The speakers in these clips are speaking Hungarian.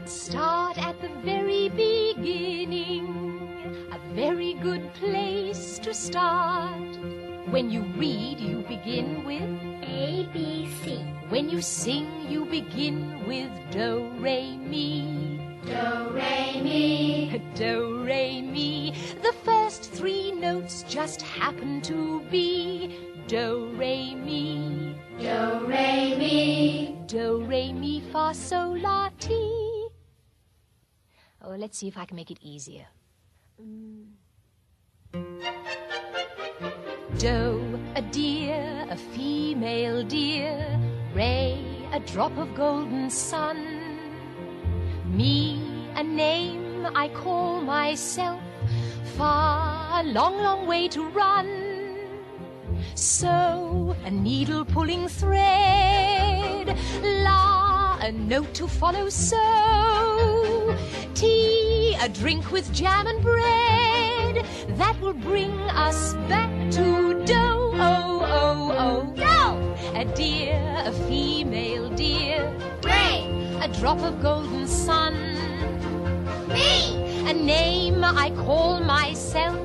Let's start at the very beginning. A very good place to start. When you read, you begin with A, B, C. When you sing, you begin with do, re, mi. Do, re, mi. Do, re, mi. The first three notes just happen to be do, re, mi. Do, re, mi. Do, re, mi, fa, sol, la, ti. Oh, let's see if I can make it easier. Mm. Doe a deer, a female deer. Ray, a drop of golden sun. Me, a name I call myself. Far, a long, long way to run. So, a needle pulling thread. La, a note to follow. So, tea, a drink with jam and bread. That will bring us back to dough. Oh, oh, oh, dough. A deer, a female deer. Ray, A drop of golden sun. me. A name I call myself.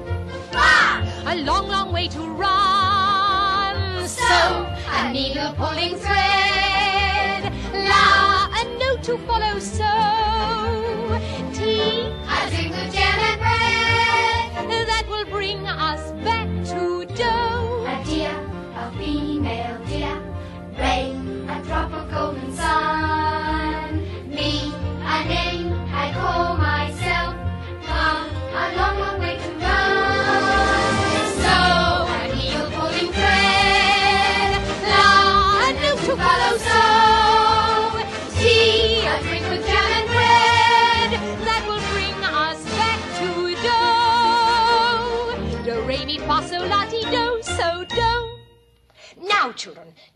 Far. A long, long way to run. So, a needle pulling thread. Note to follow. So,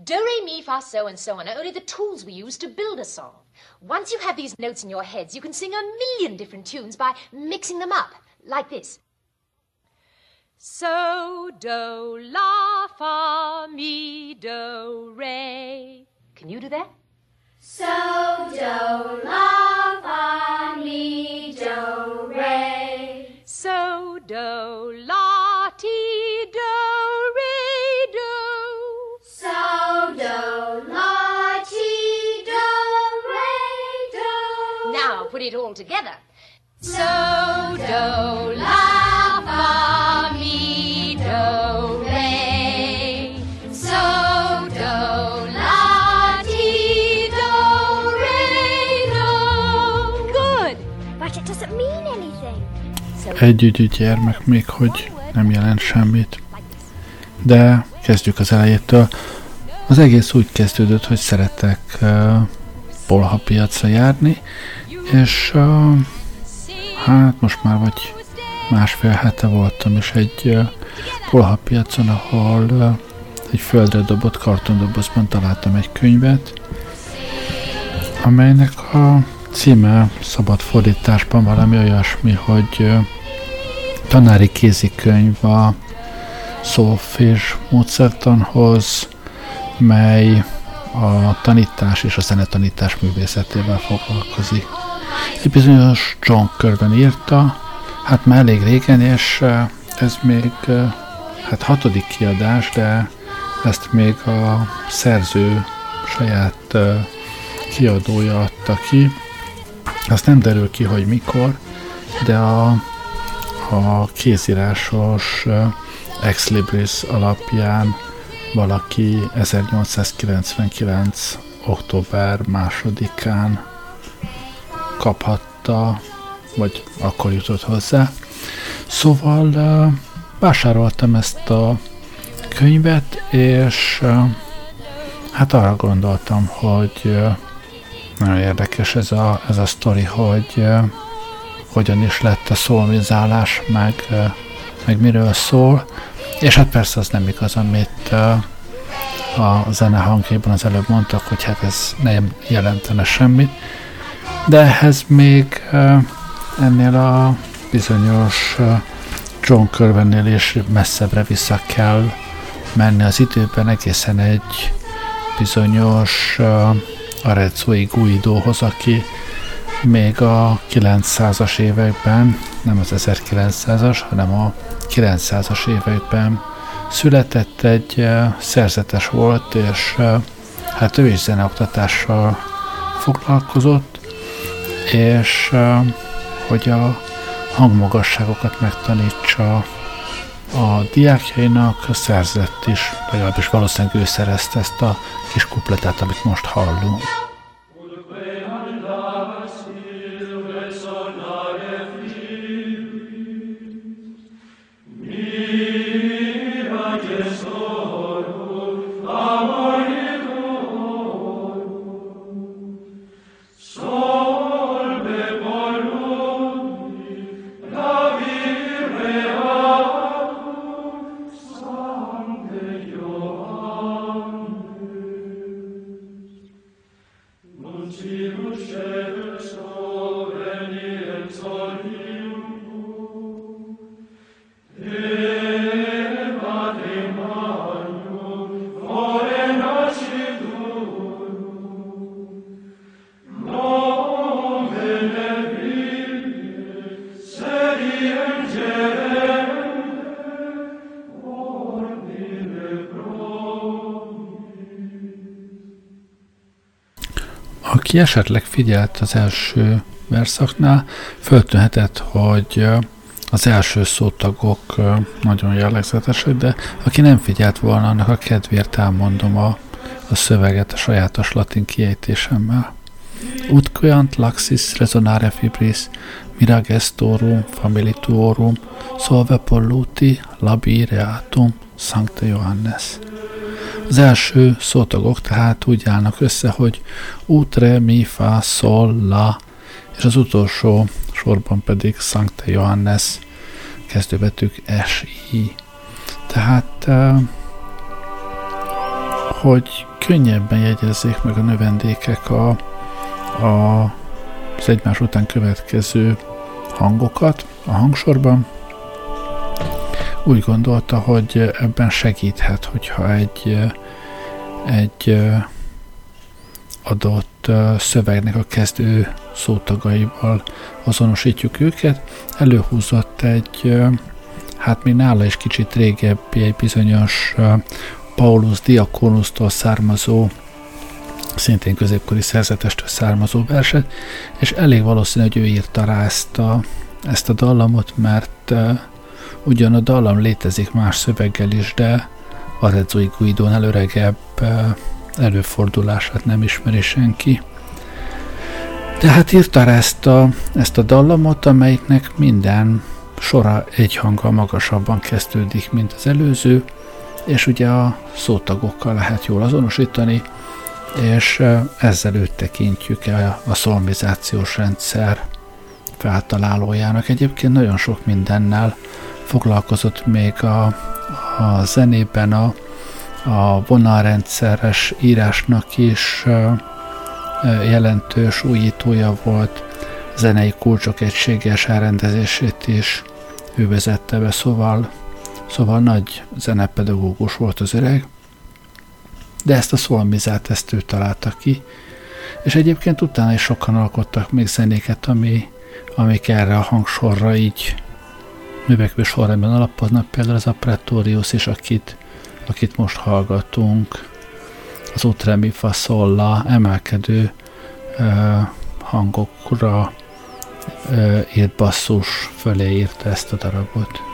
do, re, mi, fa, so, and so on are only the tools we use to build a song. Once you have these notes in your heads, you can sing a million different tunes by mixing them up, like this. So, do, la, fa, mi, do, re. Can you do that? So, do, la, fa, mi, do, re. So, do, la, it all together. So, do, la, fa, mi, do, re. So, do, la, ti, do, re, do. Good. But it doesn't mean anything. Együgyű gyermek még hogy nem jelent semmit. De kezdjük az elejétől. Az egész úgy kezdődött, hogy szeretek uh, bolha piacra járni, és uh, hát most már vagy másfél hete voltam is egy uh, bolha piacon, ahol uh, egy földre dobott kartondobozban találtam egy könyvet, amelynek a címe szabad fordításban valami olyasmi, hogy uh, tanári kézikönyv a szófés módszertanhoz, mely a tanítás és a zenetanítás művészetével foglalkozik. Egy bizonyos John Körben írta, hát már elég régen, és ez még hát hatodik kiadás, de ezt még a szerző saját kiadója adta ki. Azt nem derül ki, hogy mikor, de a, a kézírásos Ex Libris alapján valaki 1899. október másodikán kaphatta, vagy akkor jutott hozzá. Szóval vásároltam ezt a könyvet, és hát arra gondoltam, hogy nagyon érdekes ez a, ez a sztori, hogy hogyan is lett a szolmizálás, meg, meg miről szól. És hát persze az nem igaz, amit a zene hangjában az előbb mondtak, hogy hát ez nem jelentene semmit. De ehhez még ennél a bizonyos John Körvennél is messzebbre vissza kell menni az időben, egészen egy bizonyos Arezzoi Guidóhoz, aki még a 900-as években, nem az 1900-as, hanem a 900-as években született egy szerzetes volt, és hát ő is zeneoktatással foglalkozott, és hogy a hangmagasságokat megtanítsa a diákjainak, szerzett is, legalábbis valószínűleg ő szerezte ezt a kis kupletát, amit most hallunk. Aki esetleg figyelt az első verszaknál, föltűnhetett, hogy az első szótagok nagyon jellegzetesek, de aki nem figyelt volna, annak a kedvéért elmondom a, a szöveget a sajátos latin kiejtésemmel. Utquant laxis resonare fibris, miragestorum familituorum, solve polluti labi reatum, Sancte Johannes. Az első szótagok tehát úgy állnak össze, hogy ut, re, mi, fa, sol, la, és az utolsó sorban pedig Sancte Johannes kezdőbetűk S, I. Tehát, eh, hogy könnyebben jegyezzék meg a növendékek a, a, az egymás után következő hangokat a hangsorban, úgy gondolta, hogy ebben segíthet, hogyha egy, egy adott szövegnek a kezdő szótagaival azonosítjuk őket. Előhúzott egy, hát még nála is kicsit régebbi, egy bizonyos Paulus Diakonusztól származó szintén középkori szerzetestől származó verset, és elég valószínű, hogy ő írta rá ezt a, ezt a dallamot, mert Ugyan a dallam létezik más szöveggel is, de Arezzo Guidón öregebb előfordulását nem ismeri senki. Tehát írta ezt a, ezt a dallamot, amelyiknek minden sora egy hanggal magasabban kezdődik, mint az előző, és ugye a szótagokkal lehet jól azonosítani, és ezzel őt tekintjük el a szolmizációs rendszer feltalálójának. Egyébként nagyon sok mindennel foglalkozott még a, a zenében a, a vonalrendszeres írásnak is jelentős újítója volt, zenei kulcsok egységes elrendezését is ő vezette be, szóval, szóval nagy zenepedagógus volt az öreg, de ezt a szolmizát, ezt ő találta ki, és egyébként utána is sokan alkottak még zenéket, ami, amik erre a hangsorra így növekvő sorrendben alapoznak, például ez a Pretorius is, akit, akit most hallgatunk, az Utremi Faszolla emelkedő ö, hangokra ö, írt basszus fölé írta ezt a darabot.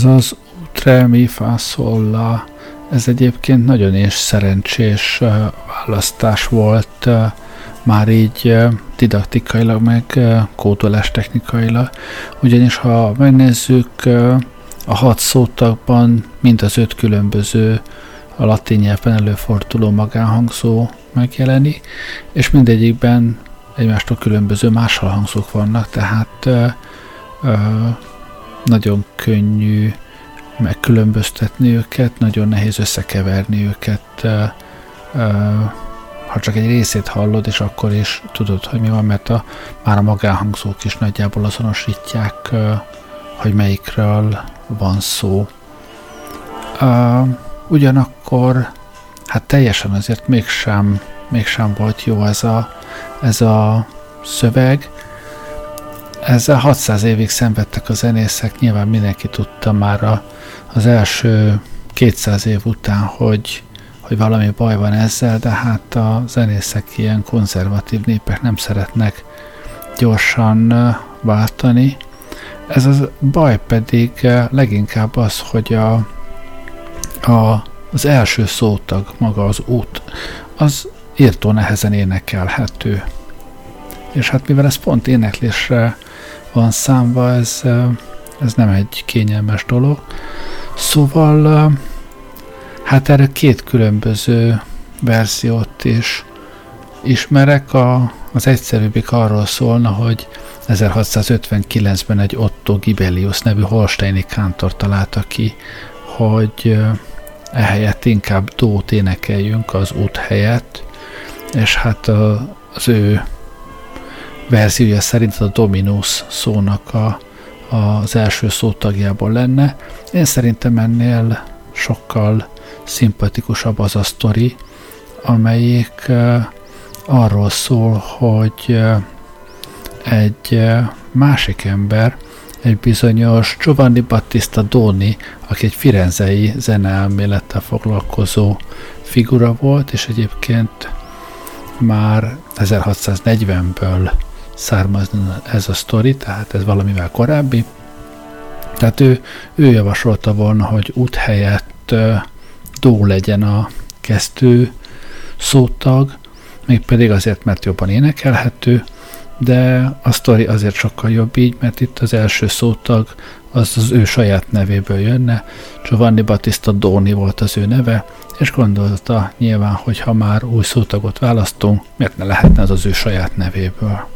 Ez az Utre Mi Fa Sol La, ez egyébként nagyon és szerencsés választás volt már így didaktikailag, meg kódolás technikailag. Ugyanis ha megnézzük, a hat szótagban mind az öt különböző a latin nyelven előforduló magánhangzó megjelenik, és mindegyikben egymástól különböző más hangzók vannak, tehát nagyon könnyű megkülönböztetni őket, nagyon nehéz összekeverni őket, ha csak egy részét hallod, és akkor is tudod, hogy mi van, mert a, már a magánhangzók is nagyjából azonosítják, hogy melyikről van szó. Ugyanakkor hát teljesen azért mégsem, mégsem volt jó ez a, ez a szöveg. Ezzel 600 évig szenvedtek a zenészek, nyilván mindenki tudta már a, az első 200 év után, hogy, hogy valami baj van ezzel, de hát a zenészek ilyen konzervatív népek nem szeretnek gyorsan váltani. Ez a baj pedig leginkább az, hogy a, a, az első szótag, maga az út, az írtó nehezen énekelhető. És hát mivel ez pont éneklésre van számva, ez, ez nem egy kényelmes dolog. Szóval hát erre két különböző verziót is ismerek. A, az egyszerűbbik arról szólna, hogy 1659-ben egy Otto Gibelius nevű holsteini kántor találta ki, hogy ehelyett inkább dót énekeljünk az út helyett, és hát az ő verziója szerint a Dominus szónak a, az első szótagjából lenne. Én szerintem ennél sokkal szimpatikusabb az a sztori, amelyik arról szól, hogy egy másik ember, egy bizonyos Giovanni Battista Doni, aki egy firenzei zeneelmélettel foglalkozó figura volt, és egyébként már 1640-ből származni ez a sztori, tehát ez valamivel korábbi. Tehát ő, ő javasolta volna, hogy út helyett dó legyen a kezdő szótag, mégpedig azért, mert jobban énekelhető, de a sztori azért sokkal jobb így, mert itt az első szótag az az ő saját nevéből jönne. Giovanni Battista Doni volt az ő neve, és gondolta nyilván, hogy ha már új szótagot választunk, miért ne lehetne az az ő saját nevéből.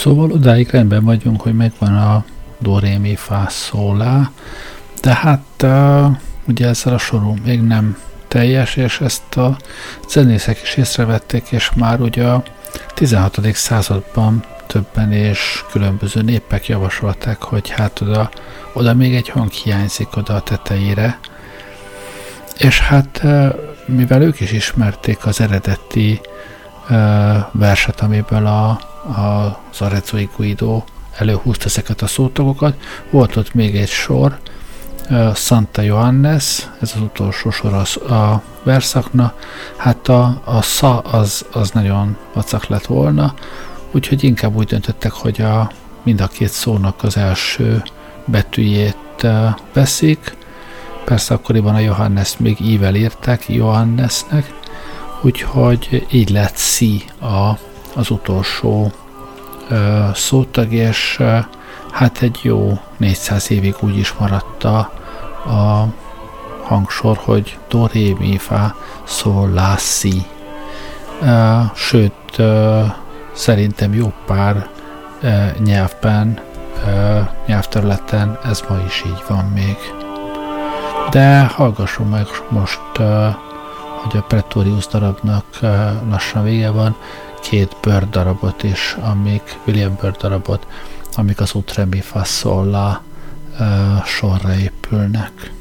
Szóval odáig rendben vagyunk, hogy megvan a do, ré, mi, de hát uh, ugye ezzel a sorunk még nem teljes, és ezt a zenészek is észrevették, és már ugye a 16. században többen és különböző népek javasolták, hogy hát oda, oda még egy hang hiányzik oda a tetejére. És hát mivel ők is ismerték az eredeti verset, amiből a, a, az Arezzo Guido előhúzta ezeket a szótagokat, volt ott még egy sor, Santa Johannes, ez az utolsó sor az, a verszakna, hát a, a sza az, az nagyon vacak lett volna, úgyhogy inkább úgy döntöttek, hogy a, mind a két szónak az első betűjét veszik. Persze akkoriban a Johannes még ível írták, Johannesnek, úgyhogy így lett Szi a, az utolsó ö, szótag, és ö, hát egy jó 400 évig úgy is maradt a, hangsor, hogy do, ré, mi, fá, szól, lá, si. Uh, sőt, uh, szerintem jó pár uh, nyelvben, uh, nyelvterületen ez ma is így van még. De hallgassunk meg most, uh, hogy a Pretorius darabnak uh, lassan vége van, két Bird darabot is, amik, William Bird darabot, amik az Utremi Faszolla uh, sorra épülnek.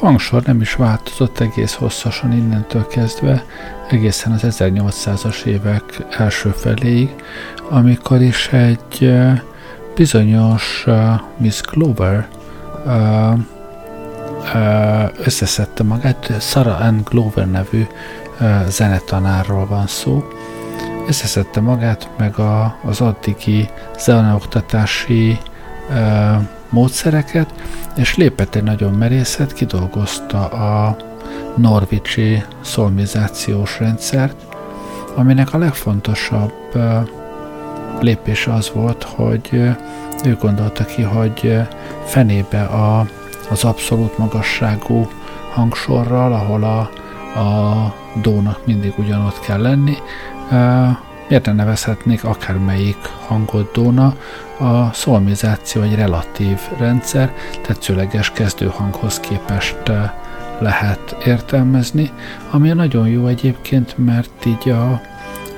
Hangsor nem is változott egész hosszasan innentől kezdve, egészen az 1800-as évek első feléig, amikor is egy bizonyos Miss Glover összeszedte magát, Sarah Ann Glover nevű zenetanárról van szó, összeszedte magát, meg a, az addigi zeneoktatási módszereket, és lépett egy nagyon merészet, kidolgozta a norvicsi szolmizációs rendszert, aminek a legfontosabb lépése az volt, hogy ő gondolta ki, hogy fenébe a, az abszolút magasságú hangsorral, ahol a, a dónak mindig ugyanott kell lenni, miért ne nevezhetnék akármelyik hangot dóna, a szolmizáció egy relatív rendszer, tetszőleges kezdőhanghoz képest lehet értelmezni, ami nagyon jó egyébként, mert így a,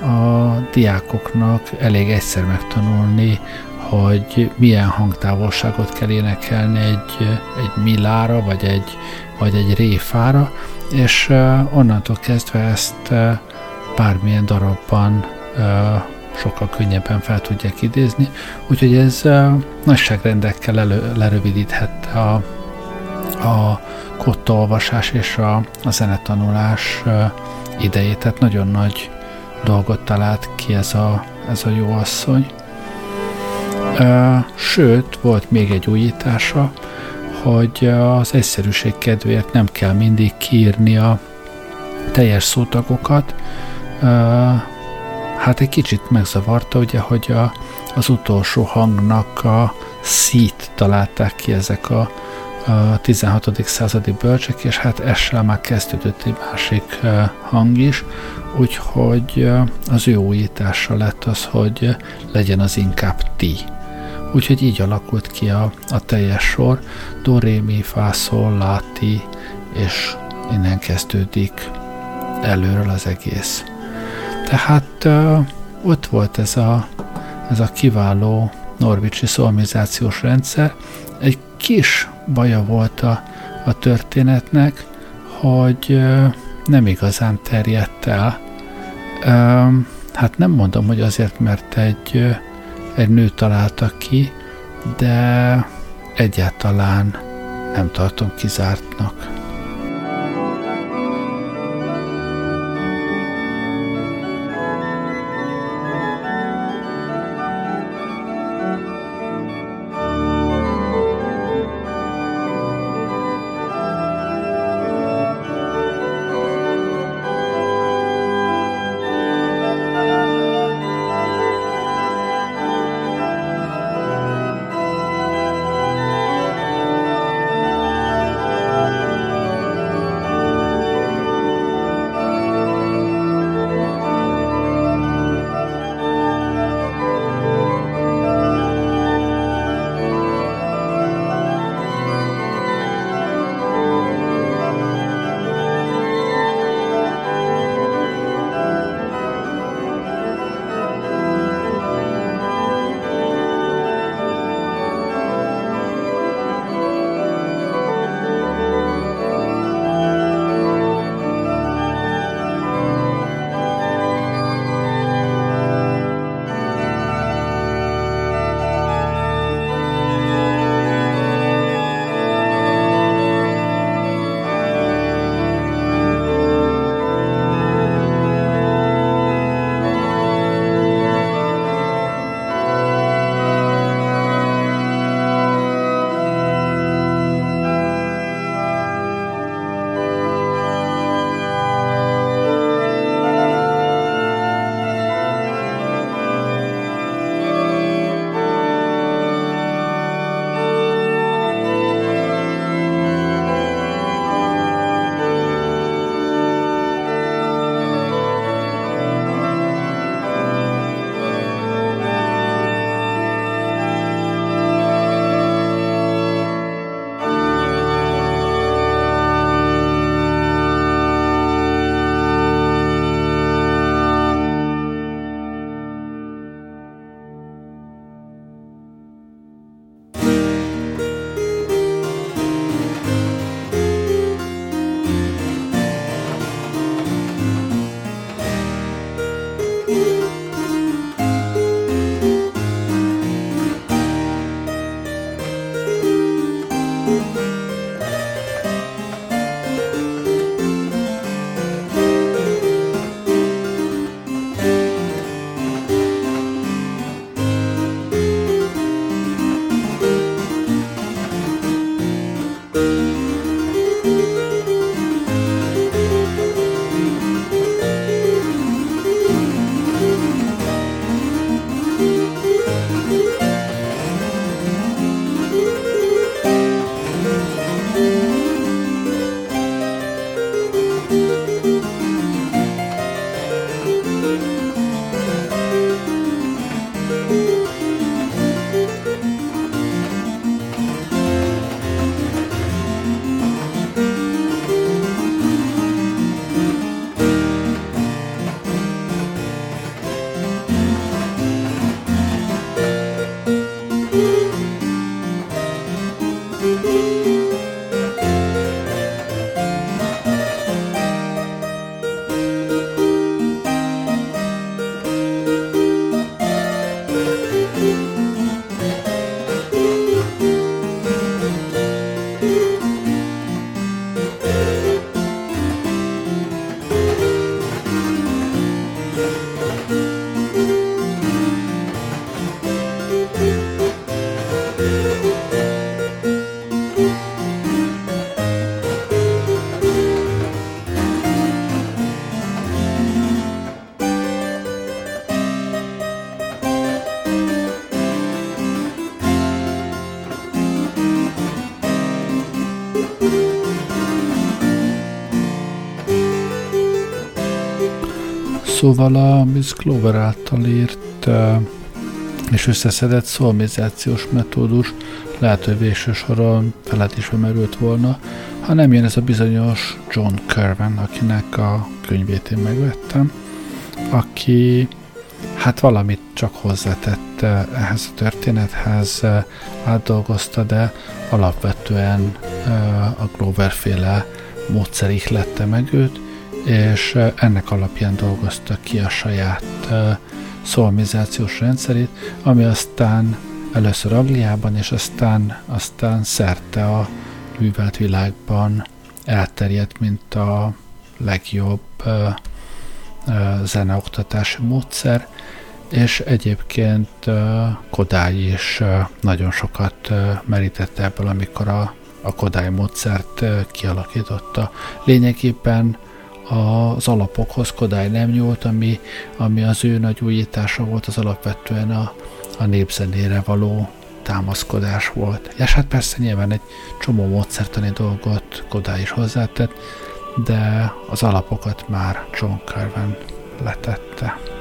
a diákoknak elég egyszer megtanulni, hogy milyen hangtávolságot kell énekelni egy, egy milára, vagy egy, vagy egy réfára, és onnantól kezdve ezt bármilyen darabban sokkal könnyebben fel tudják idézni, úgyhogy ez nagyságrendekkel elő, lerövidíthette a, a kottaolvasás és a, a zenetanulás idejét, tehát nagyon nagy dolgot talált ki ez a, ez a jó asszony. Sőt, volt még egy újítása, hogy az egyszerűség kedvéért nem kell mindig kiírni a teljes szótagokat, hát egy kicsit megzavarta, ugye, hogy a, az utolsó hangnak a szít találták ki ezek a, a 16. századi bölcsek, és hát ezzel már kezdődött egy másik hang is, úgyhogy az ő újítása lett az, hogy legyen az inkább ti. Úgyhogy így alakult ki a, a teljes sor, do, ré, mi, fá, szol, lá, ti, és innen kezdődik előről az egész. Tehát uh, ott volt ez a, ez a kiváló norvicsi szolmizációs rendszer. Egy kis baja volt a, a történetnek, hogy uh, nem igazán terjedt el. Uh, hát nem mondom, hogy azért, mert egy, egy nő találta ki, de egyáltalán nem tartom kizártnak. Szóval a Miss Clover által írt és összeszedett szolmizációs metódus lehet, hogy végső soron felett is merült volna, ha nem jön ez a bizonyos John Kerven, akinek a könyvét én megvettem, aki hát valamit csak hozzátett ehhez a történethez, átdolgozta, de alapvetően a Glover féle módszer ihlette meg őt, és ennek alapján dolgozta ki a saját szolmizációs rendszerét, ami aztán először Angliában, és aztán, aztán szerte a művelt világban elterjedt, mint a legjobb ö, ö, zeneoktatási módszer, és egyébként ö, Kodály is ö, nagyon sokat ö, merített ebből, amikor a, a Kodály módszert ö, kialakította. Lényegében az alapokhoz Kodály nem nyúlt, ami, ami az ő nagy újítása volt, az alapvetően a, a népzenére való támaszkodás volt. És hát persze nyilván egy csomó módszertani dolgot Kodály is hozzátett, de az alapokat már John Carven letette.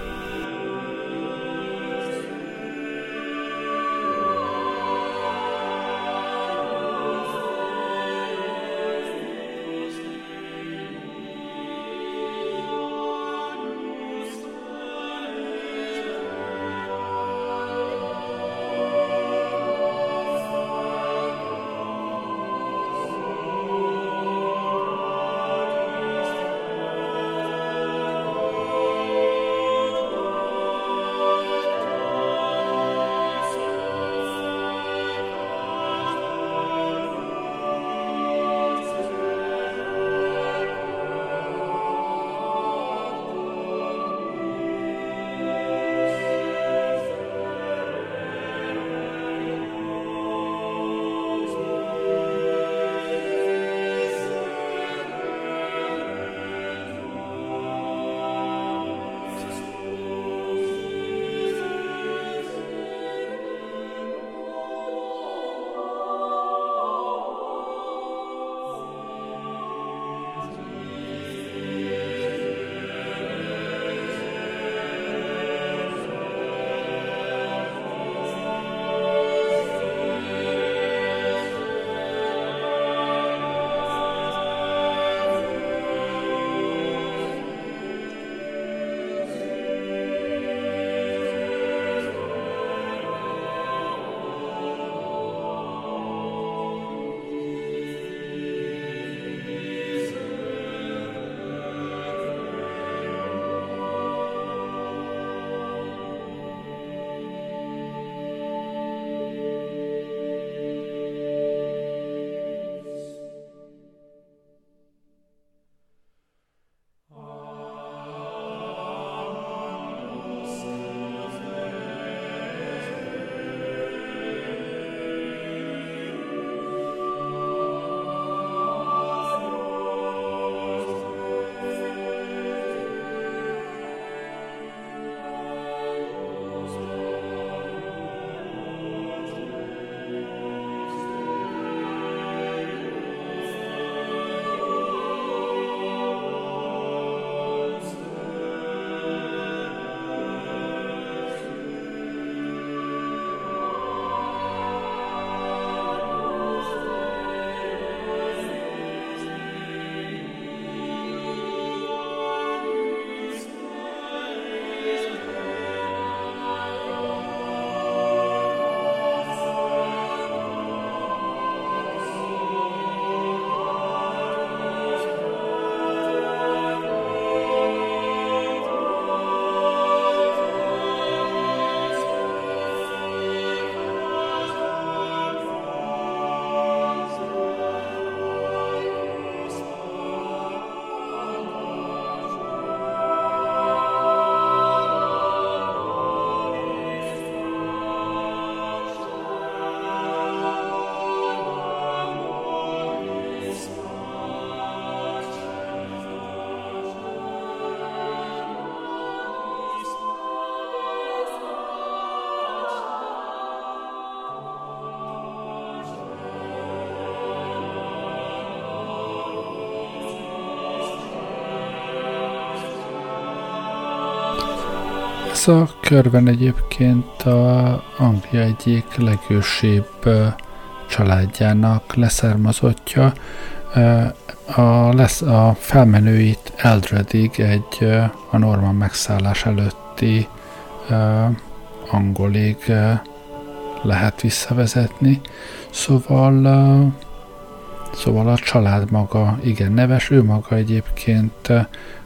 Ez a körben egyébként a Anglia egyik legősibb családjának leszármazottja. A, lesz, a felmenőit Eldredig egy a Norman megszállás előtti angolig lehet visszavezetni. Szóval, szóval a család maga igen neves, ő maga egyébként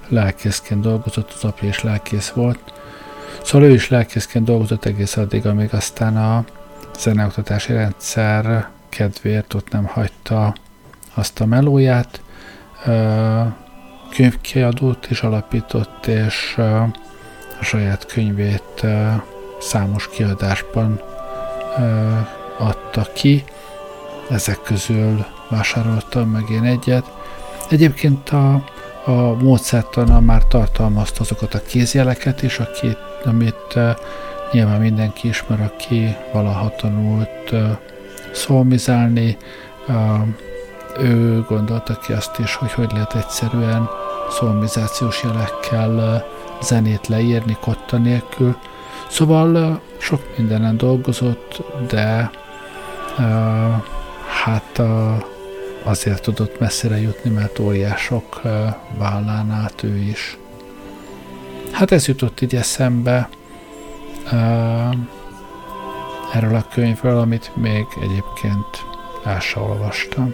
lelkészként dolgozott, az apja is lelkész volt. Szóval ő is lelkészként dolgozott egész addig, amíg aztán a zeneoktatási rendszer kedvéért ott nem hagyta azt a melóját. Könyvkiadót is alapított, és a saját könyvét számos kiadásban adta ki. Ezek közül vásároltam meg én egyet. Egyébként a, a módszertana már tartalmazta azokat a kézjeleket is, akit, amit nyilván mindenki ismer, aki valaha tanult szolmizálni. Ő gondolta ki azt is, hogy hogy lehet egyszerűen szolmizációs jelekkel zenét leírni kotta nélkül. Szóval sok mindenen dolgozott, de hát uh, azért tudott messzire jutni, mert óriások vállán át ő is. Hát ez jutott így eszembe uh, erről a könyvről, amit még egyébként el olvastam.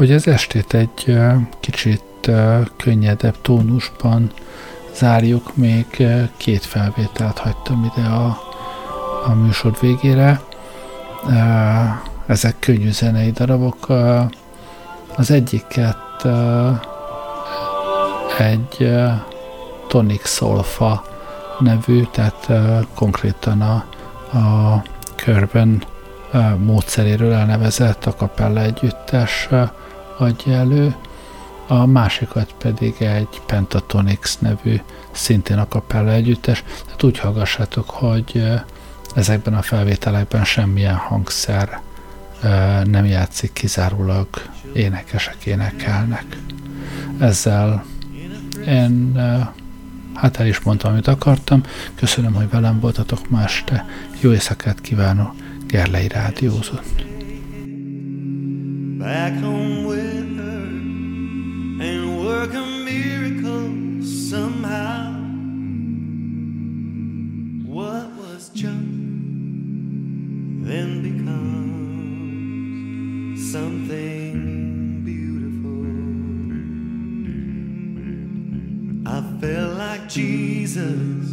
Hogy az estét egy kicsit könnyedebb tónusban zárjuk, még két felvételt hagytam ide a, a műsor végére. Ezek könnyű zenei darabok. Az egyiket egy Tonic Solfa nevű, tehát konkrétan a, a körben módszeréről elnevezett a kapella együttes adja elő, a másikat pedig egy Pentatonix nevű, szintén a kapella együttes. Tehát úgy hallgassátok, hogy ezekben a felvételekben semmilyen hangszer nem játszik, kizárólag énekesek énekelnek. Ezzel én hát el is mondtam, amit akartam. Köszönöm, hogy velem voltatok ma este. Jó éjszakát kívánok, Gerlei Rádiózott. Jesus.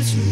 touch.